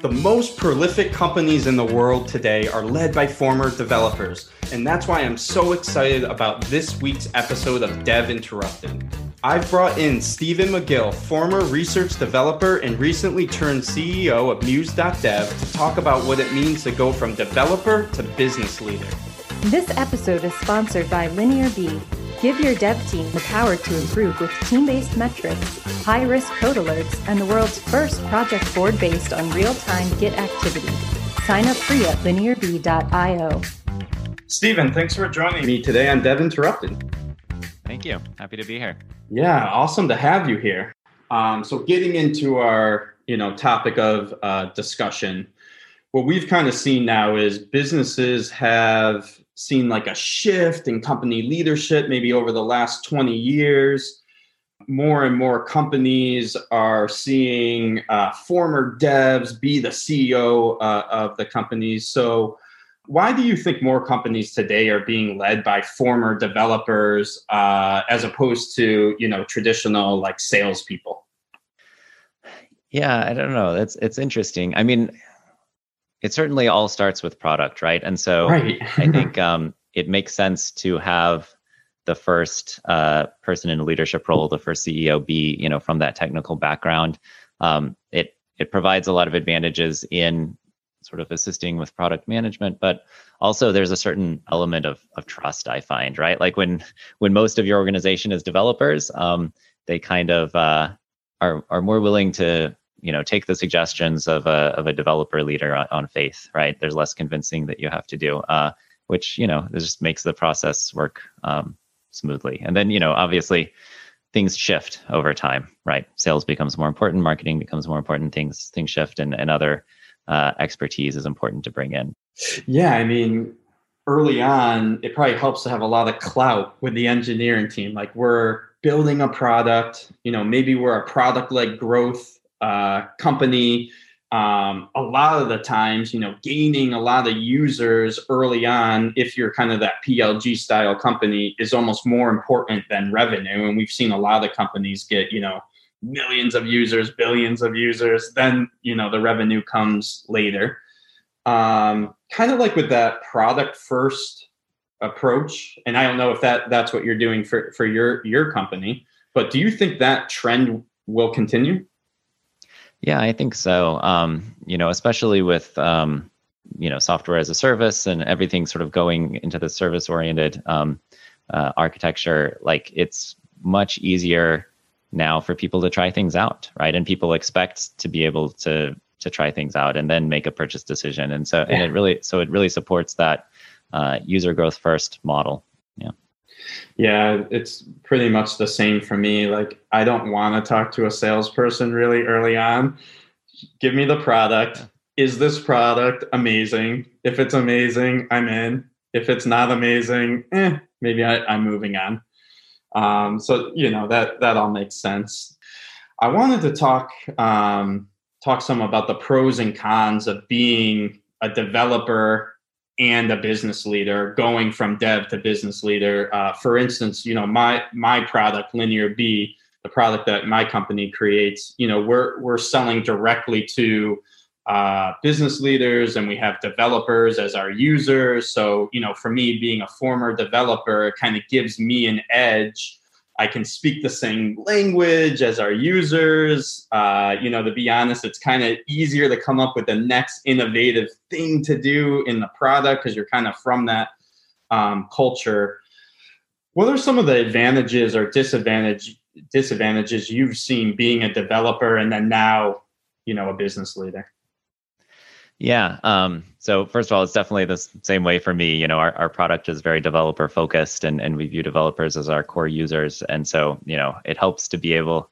The most prolific companies in the world today are led by former developers, and that's why I'm so excited about this week's episode of Dev Interrupted. I've brought in Stephen Magill, former research developer and recently turned CEO of Muse.dev, to talk about what it means to go from developer to business leader. This episode is sponsored by LinearB. Give your dev team the power to improve with team based metrics, high risk code alerts, and the world's first project board based on real time Git activity. Sign up free at linearb.io. Stephen, thanks for joining me today on Dev Interrupted. Thank you. Happy to be here. Yeah, awesome to have you here. Um, so, getting into our you know topic of uh, discussion, what we've kind of seen now is businesses have seen like a shift in company leadership, maybe over the last twenty years. More and more companies are seeing uh, former devs be the CEO uh, of the companies. So, why do you think more companies today are being led by former developers uh, as opposed to you know traditional like salespeople? Yeah, I don't know. That's it's interesting. I mean, it certainly all starts with product, right? And so right. I think um, it makes sense to have the first uh, person in a leadership role, the first CEO, be you know from that technical background. Um, it it provides a lot of advantages in sort of assisting with product management but also there's a certain element of of trust i find right like when when most of your organization is developers um, they kind of uh, are are more willing to you know take the suggestions of a of a developer leader on, on faith right there's less convincing that you have to do uh, which you know just makes the process work um, smoothly and then you know obviously things shift over time right sales becomes more important marketing becomes more important things things shift and, and other uh, expertise is important to bring in. Yeah, I mean, early on, it probably helps to have a lot of clout with the engineering team. Like we're building a product, you know, maybe we're a product-led growth uh, company. Um, a lot of the times, you know, gaining a lot of users early on, if you're kind of that PLG style company, is almost more important than revenue. And we've seen a lot of companies get, you know, millions of users, billions of users. Then you know the revenue comes later. Um, kind of like with that product first approach, and I don't know if that that's what you're doing for for your your company, but do you think that trend will continue? Yeah, I think so. Um, you know, especially with um, you know software as a service and everything sort of going into the service oriented um, uh, architecture. Like it's much easier now for people to try things out, right? And people expect to be able to to try things out and then make a purchase decision. And so, yeah. and it really, so it really supports that uh, user growth first model. Yeah. Yeah, it's pretty much the same for me. Like, I don't want to talk to a salesperson really early on. Give me the product. Is this product amazing? If it's amazing, I'm in. If it's not amazing, eh, maybe I, I'm moving on. Um, so you know that that all makes sense. I wanted to talk um, talk some about the pros and cons of being a developer and a business leader, going from dev to business leader. Uh, for instance, you know my my product linear b the product that my company creates. You know we're we're selling directly to uh, business leaders and we have developers as our users. So, you know, for me, being a former developer, it kind of gives me an edge. I can speak the same language as our users. Uh, you know, to be honest, it's kind of easier to come up with the next innovative thing to do in the product because you're kind of from that um, culture. What are some of the advantages or disadvantage disadvantages you've seen being a developer and then now, you know, a business leader? Yeah. Um, so first of all, it's definitely the same way for me. You know, our, our product is very developer focused and, and we view developers as our core users. And so, you know, it helps to be able,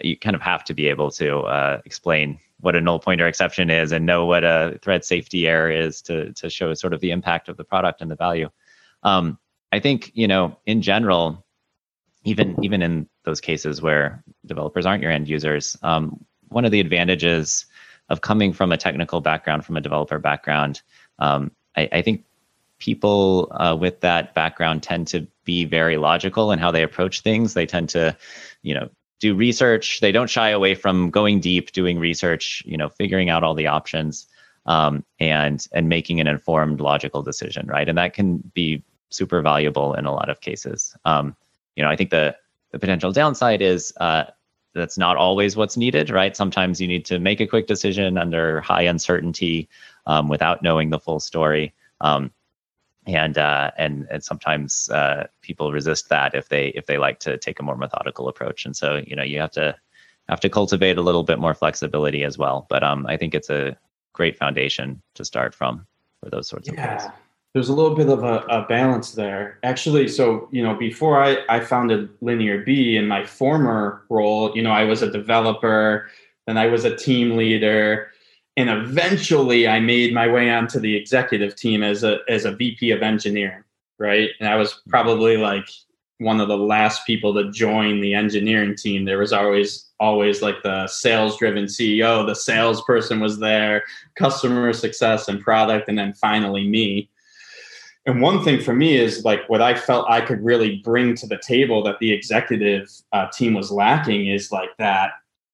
you kind of have to be able to uh, explain what a null pointer exception is and know what a thread safety error is to, to show sort of the impact of the product and the value. Um, I think, you know, in general, even even in those cases where developers aren't your end users, um, one of the advantages of coming from a technical background, from a developer background, um, I, I, think people uh, with that background tend to be very logical in how they approach things. They tend to, you know, do research. They don't shy away from going deep, doing research, you know, figuring out all the options, um, and and making an informed, logical decision, right? And that can be super valuable in a lot of cases. Um, you know, I think the the potential downside is uh, that's not always what's needed, right? Sometimes you need to make a quick decision under high uncertainty um, without knowing the full story. Um, and uh, and and sometimes uh, people resist that if they if they like to take a more methodical approach. And so you know you have to have to cultivate a little bit more flexibility as well. But um, I think it's a great foundation to start from for those sorts yeah. of things. There's a little bit of a, a, balance there. Actually, so, you know, before I, I founded Linear B in my former role, you know, I was a developer, then I was a team leader, and eventually I made my way onto the executive team as a as a VP of engineering, right? And I was probably like one of the last people to join the engineering team. There was always always like the sales driven CEO, the salesperson was there, customer success and product, and then finally me. And one thing for me is like what I felt I could really bring to the table that the executive uh, team was lacking is like that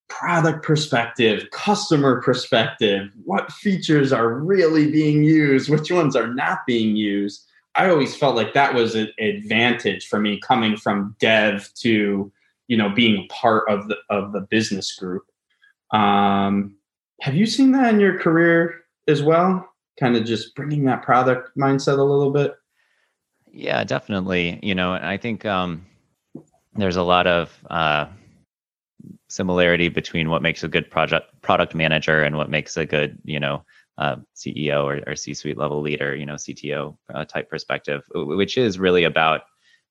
product perspective, customer perspective, what features are really being used, which ones are not being used. I always felt like that was an advantage for me coming from dev to, you know, being part of the of the business group. Um, have you seen that in your career as well? Kind of just bringing that product mindset a little bit. Yeah, definitely. You know, I think um, there's a lot of uh, similarity between what makes a good project product manager and what makes a good you know uh, CEO or, or C-suite level leader, you know, CTO uh, type perspective, which is really about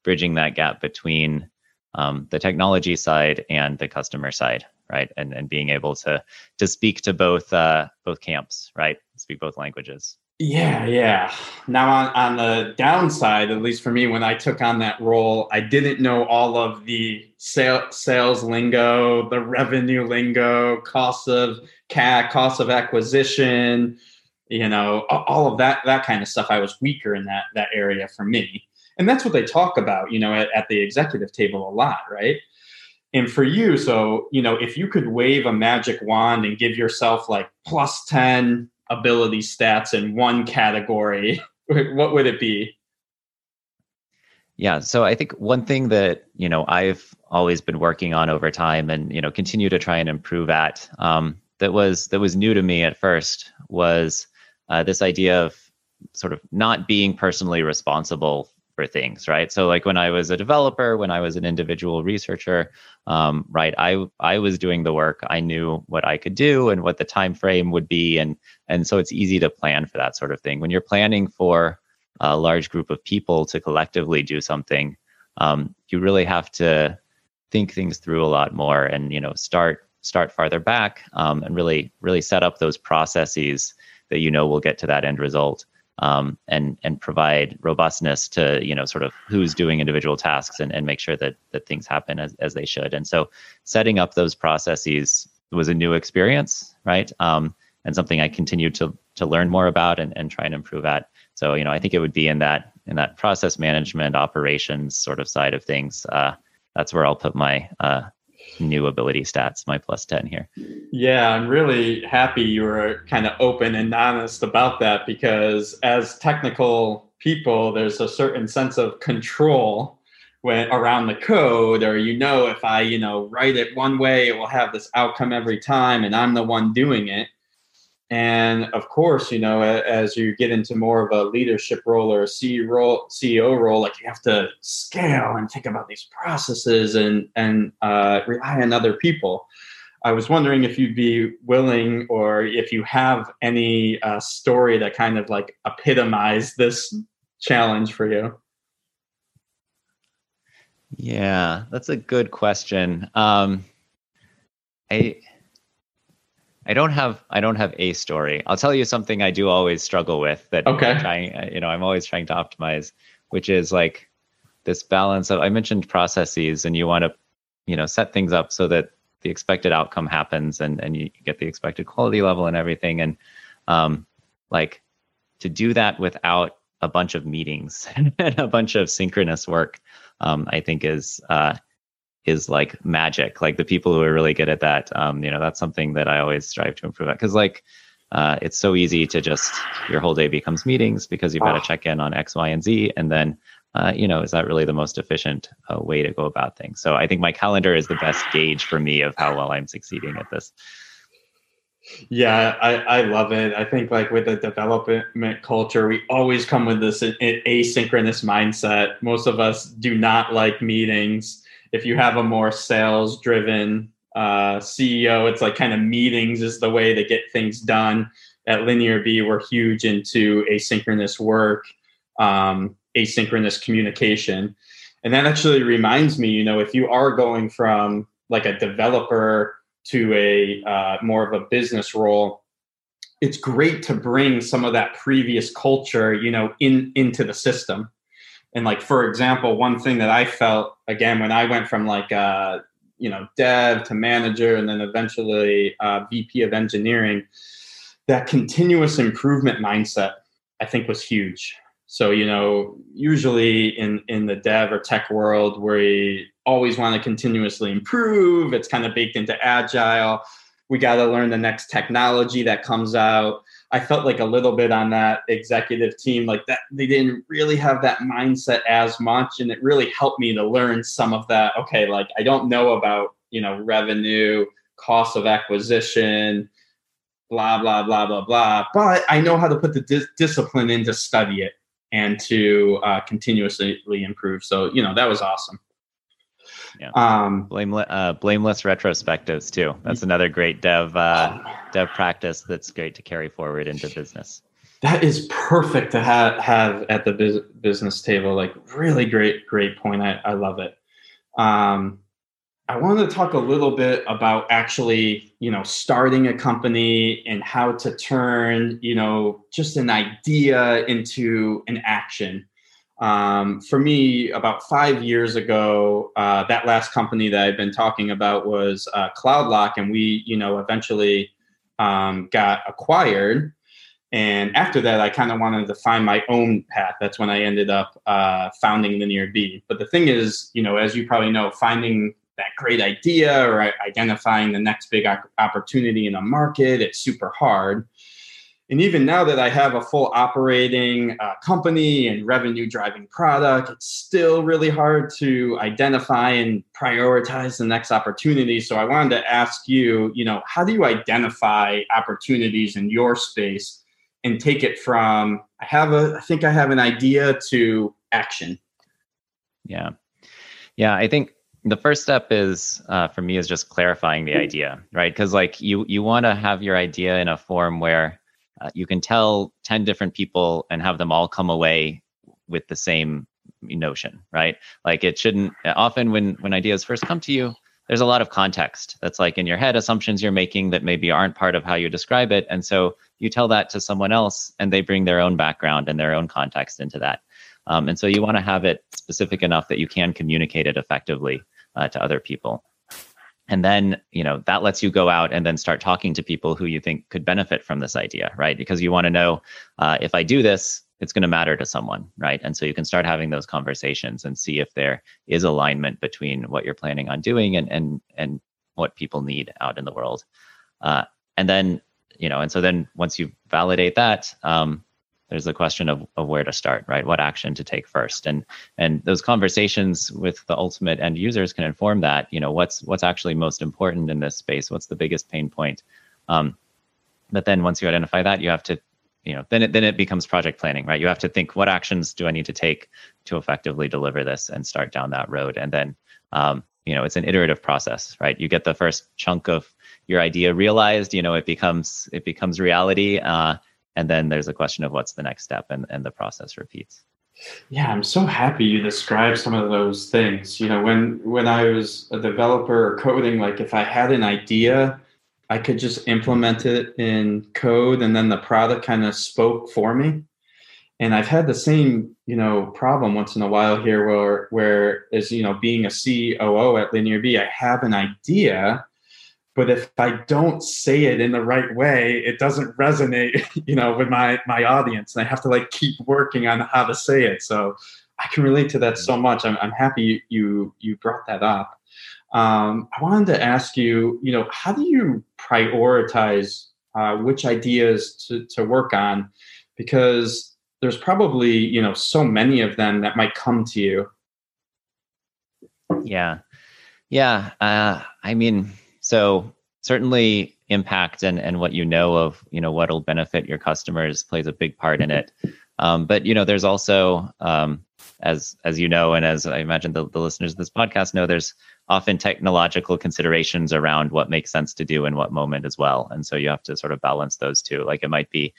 bridging that gap between um, the technology side and the customer side, right? And and being able to to speak to both uh, both camps, right? Speak both languages. Yeah, yeah. Now on, on the downside, at least for me, when I took on that role, I didn't know all of the sale, sales lingo, the revenue lingo, cost of CAC, cost of acquisition, you know, all of that that kind of stuff. I was weaker in that that area for me. And that's what they talk about, you know, at, at the executive table a lot, right? And for you, so, you know, if you could wave a magic wand and give yourself like plus 10 ability stats in one category, what would it be? Yeah, so I think one thing that you know I've always been working on over time, and you know continue to try and improve at, um, that was that was new to me at first was uh, this idea of sort of not being personally responsible for things, right? So like when I was a developer, when I was an individual researcher, um, right, I I was doing the work. I knew what I could do and what the time frame would be, and and so it's easy to plan for that sort of thing. When you're planning for a large group of people to collectively do something, um, you really have to think things through a lot more, and you know start start farther back um, and really really set up those processes that you know will get to that end result um, and and provide robustness to you know sort of who's doing individual tasks and, and make sure that that things happen as, as they should. And so setting up those processes was a new experience right? Um, and something i continue to to learn more about and, and try and improve at. So you know i think it would be in that in that process management operations sort of side of things uh, that's where i'll put my uh, new ability stats, my plus 10 here. Yeah, I'm really happy you were kind of open and honest about that because as technical people, there's a certain sense of control when around the code or you know if I, you know, write it one way, it will have this outcome every time and I'm the one doing it. And of course, you know, as you get into more of a leadership role or a CEO role, CEO role, like you have to scale and think about these processes and and uh, rely on other people. I was wondering if you'd be willing, or if you have any uh, story that kind of like epitomized this challenge for you. Yeah, that's a good question. Um, I I don't have I don't have a story. I'll tell you something I do always struggle with that okay. I'm trying you know I'm always trying to optimize, which is like this balance of I mentioned processes and you want to you know set things up so that the expected outcome happens and and you get the expected quality level and everything and um like to do that without a bunch of meetings and a bunch of synchronous work um I think is uh is like magic. Like the people who are really good at that, um, you know, that's something that I always strive to improve at. Because like uh, it's so easy to just your whole day becomes meetings because you've got to ah. check in on X, Y, and Z, and then uh, you know, is that really the most efficient uh, way to go about things? So I think my calendar is the best gauge for me of how well I'm succeeding at this. Yeah, I, I love it. I think like with the development culture, we always come with this asynchronous mindset. Most of us do not like meetings. If you have a more sales driven uh, CEO, it's like kind of meetings is the way to get things done. At Linear B, we're huge into asynchronous work, um, asynchronous communication. And that actually reminds me, you know, if you are going from like a developer to a uh, more of a business role, it's great to bring some of that previous culture, you know, in into the system. And like for example, one thing that I felt again when I went from like uh, you know dev to manager and then eventually uh, VP of engineering, that continuous improvement mindset I think was huge. So you know, usually in in the dev or tech world, we always want to continuously improve. It's kind of baked into agile. We got to learn the next technology that comes out. I felt like a little bit on that executive team, like that they didn't really have that mindset as much. And it really helped me to learn some of that. Okay, like I don't know about, you know, revenue, cost of acquisition, blah, blah, blah, blah, blah. But I know how to put the dis- discipline in to study it and to uh, continuously improve. So, you know, that was awesome. Yeah. Um, Blameless, uh, blameless retrospectives too. That's another great dev uh, dev practice. That's great to carry forward into business. That is perfect to have have at the biz- business table. Like really great, great point. I, I love it. Um, I wanted to talk a little bit about actually, you know, starting a company and how to turn, you know, just an idea into an action. Um, for me, about five years ago, uh, that last company that I've been talking about was uh, CloudLock, and we, you know, eventually um, got acquired. And after that, I kind of wanted to find my own path. That's when I ended up uh, founding Linear B. But the thing is, you know, as you probably know, finding that great idea or identifying the next big opportunity in a market, it's super hard. And even now that I have a full operating uh, company and revenue driving product, it's still really hard to identify and prioritize the next opportunity. So I wanted to ask you, you know, how do you identify opportunities in your space and take it from I have a I think I have an idea to action? Yeah. Yeah, I think the first step is uh, for me is just clarifying the idea right because like you you want to have your idea in a form where uh, you can tell 10 different people and have them all come away with the same notion right? Like it shouldn't often when when ideas first come to you there's a lot of context that's like in your head assumptions you're making that maybe aren't part of how you describe it. And so you tell that to someone else and they bring their own background and their own context into that. Um, and so you want to have it specific enough that you can communicate it effectively uh, to other people and then you know that lets you go out and then start talking to people who you think could benefit from this idea right? Because you want to know uh, if i do this it's going to matter to someone right? And so you can start having those conversations and see if there is alignment between what you're planning on doing and and and what people need out in the world. Uh, and then you know and so then once you validate that um, there's the question of, of where to start right? What action to take first. And and those conversations with the ultimate end users can inform that you know what's what's actually most important in this space what's the biggest pain point? Um, but then once you identify that you have to you know then it then it becomes project planning right? You have to think what actions do i need to take to effectively deliver this and start down that road? And then um, you know it's an iterative process right? You get the first chunk of your idea realized you know it becomes it becomes reality. Uh, and then there's a question of what's the next step and, and the process repeats. Yeah i'm so happy you described some of those things. You know when when i was a developer or coding like if i had an idea i could just implement it in code and then the product kind of spoke for me. And i've had the same you know problem once in a while here where where as you know being a coo at linear b i have an idea but if i don't say it in the right way it doesn't resonate you know with my my audience and i have to like keep working on how to say it so i can relate to that so much i'm, I'm happy you you brought that up Um, I wanted to ask you, you know, how do you prioritize uh, which ideas to, to work on? Because there's probably, you know, so many of them that might come to you. Yeah. Yeah. Uh, I mean, so certainly impact and, and what you know of, you know, what'll benefit your customers plays a big part in it. Um, but, you know, there's also, um, as, as you know, and as I imagine the, the listeners of this podcast know, there's often technological considerations around what makes sense to do in what moment as well. And so you have to sort of balance those two. Like it might be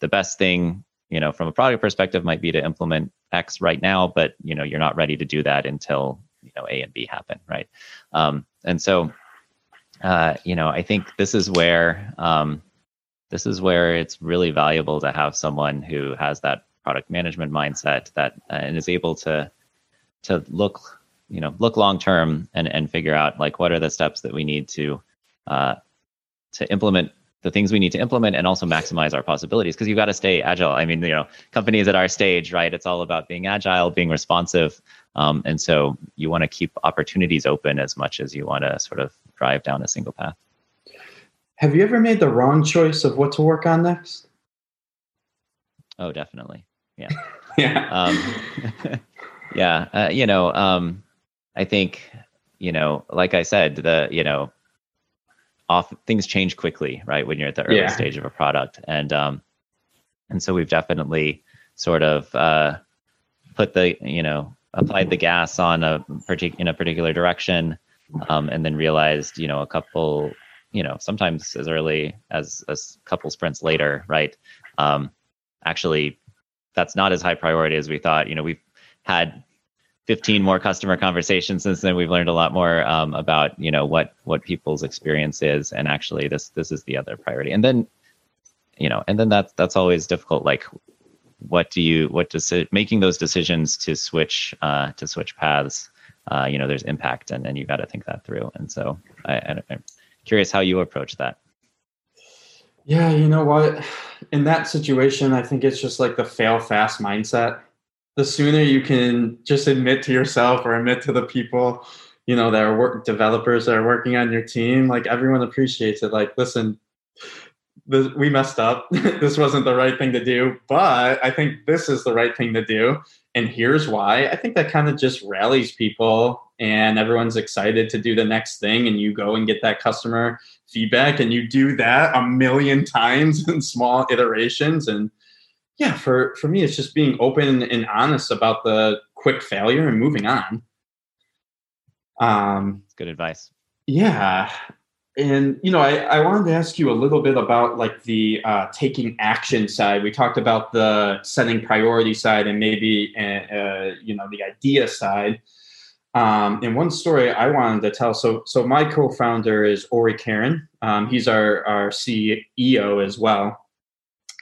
the best thing, you know, from a product perspective might be to implement X right now, but you know, you're not ready to do that until, you know, A and B happen. Right. Um, and so, uh, you know, I think this is where, um, this is where it's really valuable to have someone who has that product management mindset that uh, and is able to to look you know look long term and and figure out like what are the steps that we need to uh, to implement the things we need to implement and also maximize our possibilities. Because you've got to stay agile. I mean you know companies at our stage right it's all about being agile being responsive um, and so you want to keep opportunities open as much as you want to sort of drive down a single path have you ever made the wrong choice of what to work on next oh definitely yeah yeah um, yeah uh, you know um, I think, you know, like I said, the, you know, off things change quickly, right? When you're at the early yeah. stage of a product. And, um, and so we've definitely sort of, uh, put the, you know, applied the gas on a particular, in a particular direction, um, and then realized, you know, a couple, you know, sometimes as early as a couple sprints later, right? Um, actually, that's not as high priority as we thought. You know, we've had 15 more customer conversations since then we've learned a lot more um, about you know what what people's experience is and actually this this is the other priority and then you know and then that's that's always difficult like what do you what does it making those decisions to switch uh, to switch paths uh, you know there's impact and then you got to think that through. And so I, i'm curious how you approach that. Yeah you know what? In that situation i think it's just like the fail fast mindset. The sooner you can just admit to yourself or admit to the people you know that are work developers that are working on your team like everyone appreciates it. Like listen this, we messed up. This wasn't the right thing to do but i think this is the right thing to do. And here's why. I think that kind of just rallies people and everyone's excited to do the next thing and you go and get that customer feedback and you do that a million times in small iterations. And yeah, for for me, it's just being open and honest about the quick failure and moving on. Um, good advice. Yeah, and you know, I, I wanted to ask you a little bit about like the uh, taking action side. We talked about the setting priority side and maybe uh, uh, you know the idea side. Um, and one story I wanted to tell. So, so my co-founder is Ori Keren. Um, he's our our CEO as well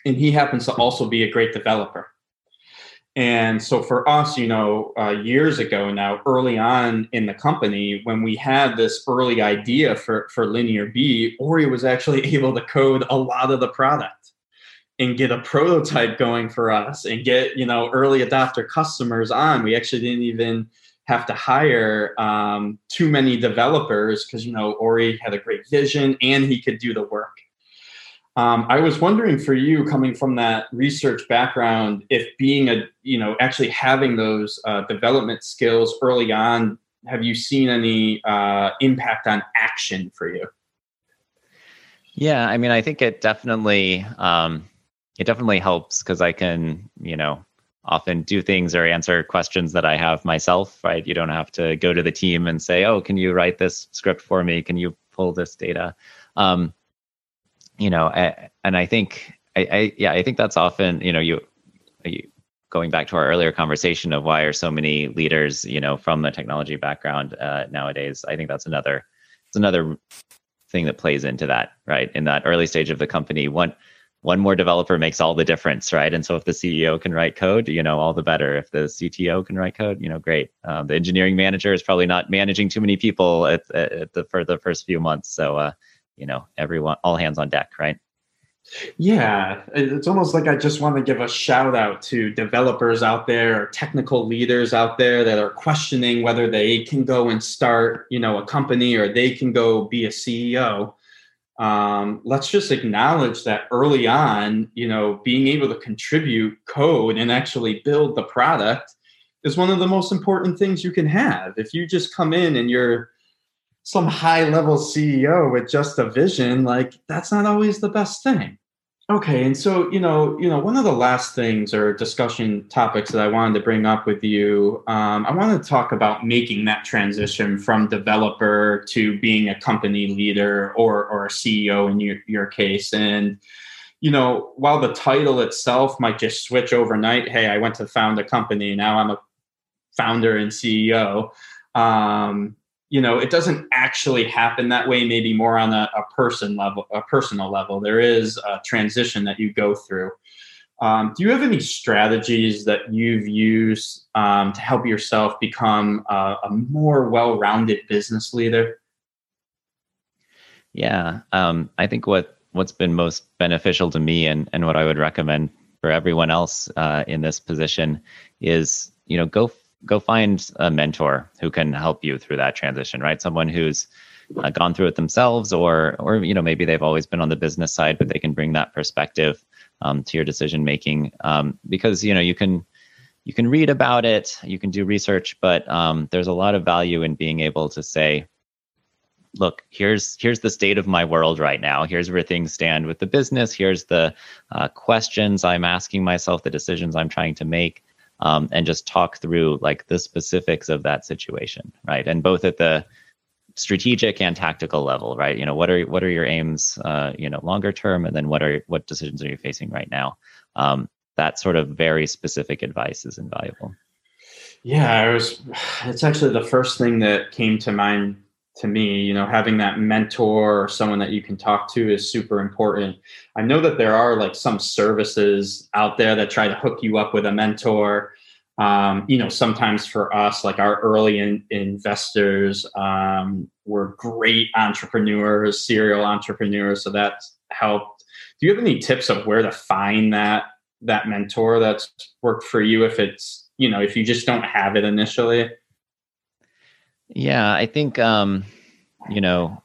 and he happens to also be a great developer. And so for us, you know, uh, years ago now, early on in the company, when we had this early idea for, for Linear B, Ori was actually able to code a lot of the product and get a prototype going for us and get, you know, early adopter customers on. We actually didn't even have to hire um, too many developers because, you know, Ori had a great vision and he could do the work. Um, I was wondering for you, coming from that research background, if being a you know actually having those uh, development skills early on, have you seen any uh, impact on action for you? Yeah, I mean, I think it definitely um, it definitely helps because I can you know often do things or answer questions that I have myself. Right, you don't have to go to the team and say, "Oh, can you write this script for me? Can you pull this data?" Um, you know, I, and I think, I, I, yeah, I think that's often, you know, you, you, going back to our earlier conversation of why are so many leaders, you know, from the technology background uh, nowadays. I think that's another, it's another thing that plays into that, right? In that early stage of the company, one, one more developer makes all the difference, right? And so if the CEO can write code, you know, all the better. If the CTO can write code, you know, great. Um, the engineering manager is probably not managing too many people at, at the for the first few months, so uh, you know everyone all hands on deck right Yeah, it's almost like I just want to give a shout out to developers out there or technical leaders out there that are questioning whether they can go and start, you know, a company or they can go be a CEO. Um, let's just acknowledge that early on, you know, being able to contribute code and actually build the product is one of the most important things you can have. If you just come in and you're some high level CEO with just a vision, like that's not always the best thing. Okay, and so you know, you know, one of the last things or discussion topics that I wanted to bring up with you, um, I want to talk about making that transition from developer to being a company leader or or a CEO in your your case. And you know, while the title itself might just switch overnight, hey, I went to found a company, now I'm a founder and CEO. Um, you know it doesn't actually happen that way maybe more on a, a person level a personal level. There is a transition that you go through. Um, do you have any strategies that you've used um, to help yourself become a, a more well-rounded business leader? Yeah um, i think what what's been most beneficial to me and, and what i would recommend for everyone else uh, in this position is you know go go find a mentor who can help you through that transition, right? Someone who's uh, gone through it themselves, or or you know maybe they've always been on the business side, but they can bring that perspective um, to your decision making. Um, because you know you can you can read about it, you can do research, but um, there's a lot of value in being able to say, look here's here's the state of my world right now here's where things stand with the business here's the uh, questions i'm asking myself the decisions i'm trying to make um, and just talk through like the specifics of that situation, right? And both at the strategic and tactical level, right? You know, what are what are your aims, uh, you know, longer term, and then what are what decisions are you facing right now? Um, that sort of very specific advice is invaluable. Yeah, it was. It's actually the first thing that came to mind to me you know having that mentor or someone that you can talk to is super important. I know that there are like some services out there that try to hook you up with a mentor. Um, you know sometimes for us like our early in, investors um, were great entrepreneurs serial entrepreneurs so that's helped. Do you have any tips of where to find that that mentor that's worked for you if it's you know if you just don't have it initially yeah, I think um, you know,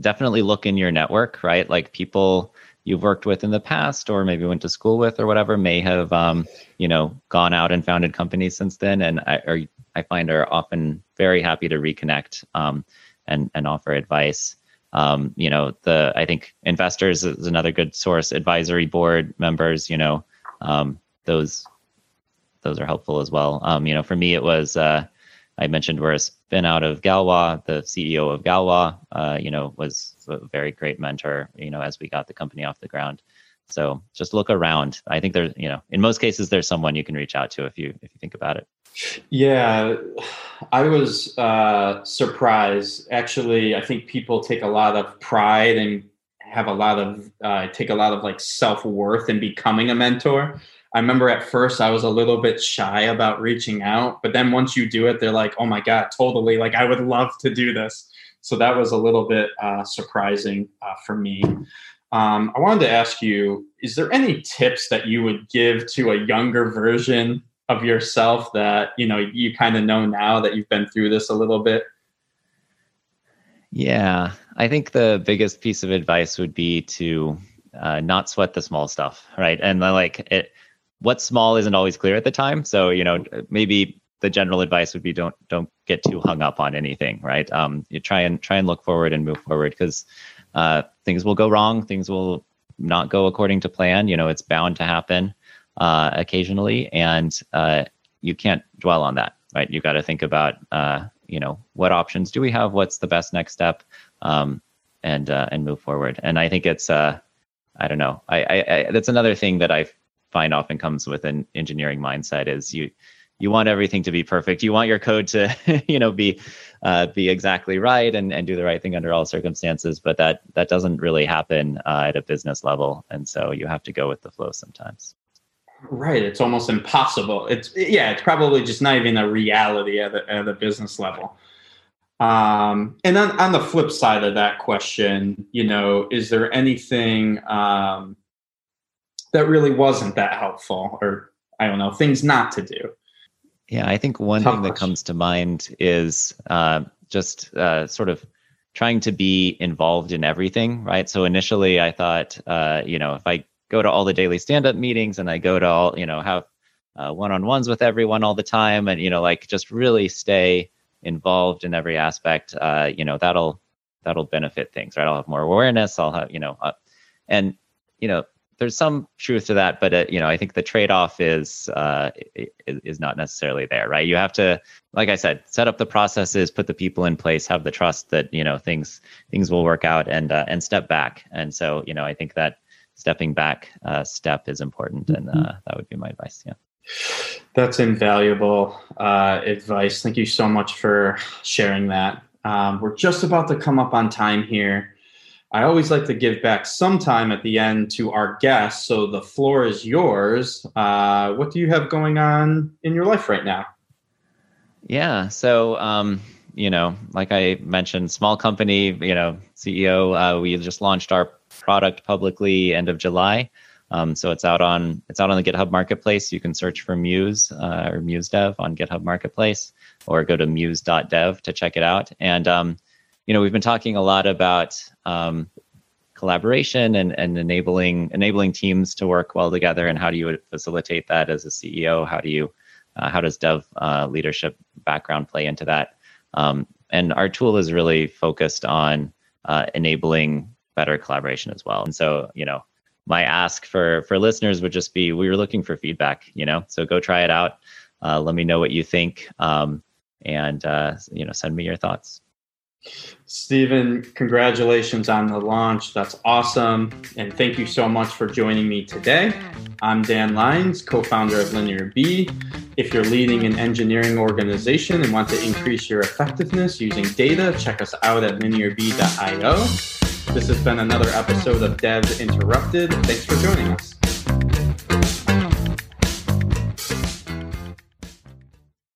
definitely look in your network, right? Like people you've worked with in the past or maybe went to school with or whatever may have um, you know, gone out and founded companies since then and I I find are often very happy to reconnect um, and and offer advice. Um, you know, the I think investors is another good source, advisory board members, you know, um, those those are helpful as well. Um, you know, for me it was uh, I mentioned we're a spin out of Galois. The CEO of Galois, uh, you know, was a very great mentor, you know, as we got the company off the ground. So just look around. I think there's, you know, in most cases, there's someone you can reach out to if you if you think about it. Yeah, I was uh, surprised. Actually, I think people take a lot of pride and have a lot of uh, take a lot of like self worth in becoming a mentor. I remember at first I was a little bit shy about reaching out, but then once you do it, they're like, "Oh my god, totally! Like I would love to do this." So that was a little bit uh, surprising uh, for me. Um, I wanted to ask you: Is there any tips that you would give to a younger version of yourself that you know you kind of know now that you've been through this a little bit? Yeah, I think the biggest piece of advice would be to uh, not sweat the small stuff, right? And like it what's small isn't always clear at the time. So, you know, maybe the general advice would be don't don't get too hung up on anything, right? Um, you try and try and look forward and move forward because uh, things will go wrong, things will not go according to plan. You know, it's bound to happen uh, occasionally, and uh, you can't dwell on that, right? You got to think about, uh, you know, what options do we have? What's the best next step? Um, and uh, and move forward. And I think it's, uh, I don't know, I, I, I that's another thing that I've find often comes with an engineering mindset is you you want everything to be perfect. You want your code to you know be uh, be exactly right and, and do the right thing under all circumstances. But that that doesn't really happen uh, at a business level, and so you have to go with the flow sometimes. Right, it's almost impossible. It's yeah, it's probably just not even a reality at the, at business level. Um, and then on the flip side of that question, you know, is there anything um, that really wasn't that helpful or I don't know, things not to do. Yeah, I think one Tough thing question. that comes to mind is uh, just uh, sort of trying to be involved in everything, right? So initially, I thought, uh, you know, if I go to all the daily stand-up meetings and I go to all, you know, have uh, one-on-ones with everyone all the time, and you know, like just really stay involved in every aspect, uh, you know, that'll that'll benefit things, right? I'll have more awareness. I'll have, you know, uh, and you know, there's some truth to that, but uh, you know, I think the trade-off is, uh, is, not necessarily there, right? You have to, like I said, set up the processes, put the people in place, have the trust that you know things things will work out, and uh, and step back. And so, you know, I think that stepping back uh, step is important, and uh, mm-hmm. that would be my advice. Yeah. That's invaluable uh, advice. Thank you so much for sharing that. Um, we're just about to come up on time here. I always like to give back some time at the end to our guests. So the floor is yours. Uh, what do you have going on in your life right now? Yeah. So, um, you know, like I mentioned, small company, you know, CEO, uh, we just launched our product publicly end of July. Um, so it's out on it's out on the GitHub Marketplace. You can search for Muse uh, or Muse Dev on GitHub Marketplace, or go to muse.dev to check it out. And um, you know, we've been talking a lot about um, collaboration and, and enabling enabling teams to work well together. And how do you facilitate that as a CEO? How do you uh, how does Dev uh, leadership background play into that? Um, and our tool is really focused on uh, enabling better collaboration as well. And so, you know, my ask for for listeners would just be we were looking for feedback. You know, so go try it out. Uh, let me know what you think, um, and uh, you know, send me your thoughts. Stephen, congratulations on the launch. That's awesome. And thank you so much for joining me today. I'm Dan Lines, co founder of Linear B. If you're leading an engineering organization and want to increase your effectiveness using data, check us out at linearb.io. This has been another episode of Dev Interrupted. Thanks for joining us.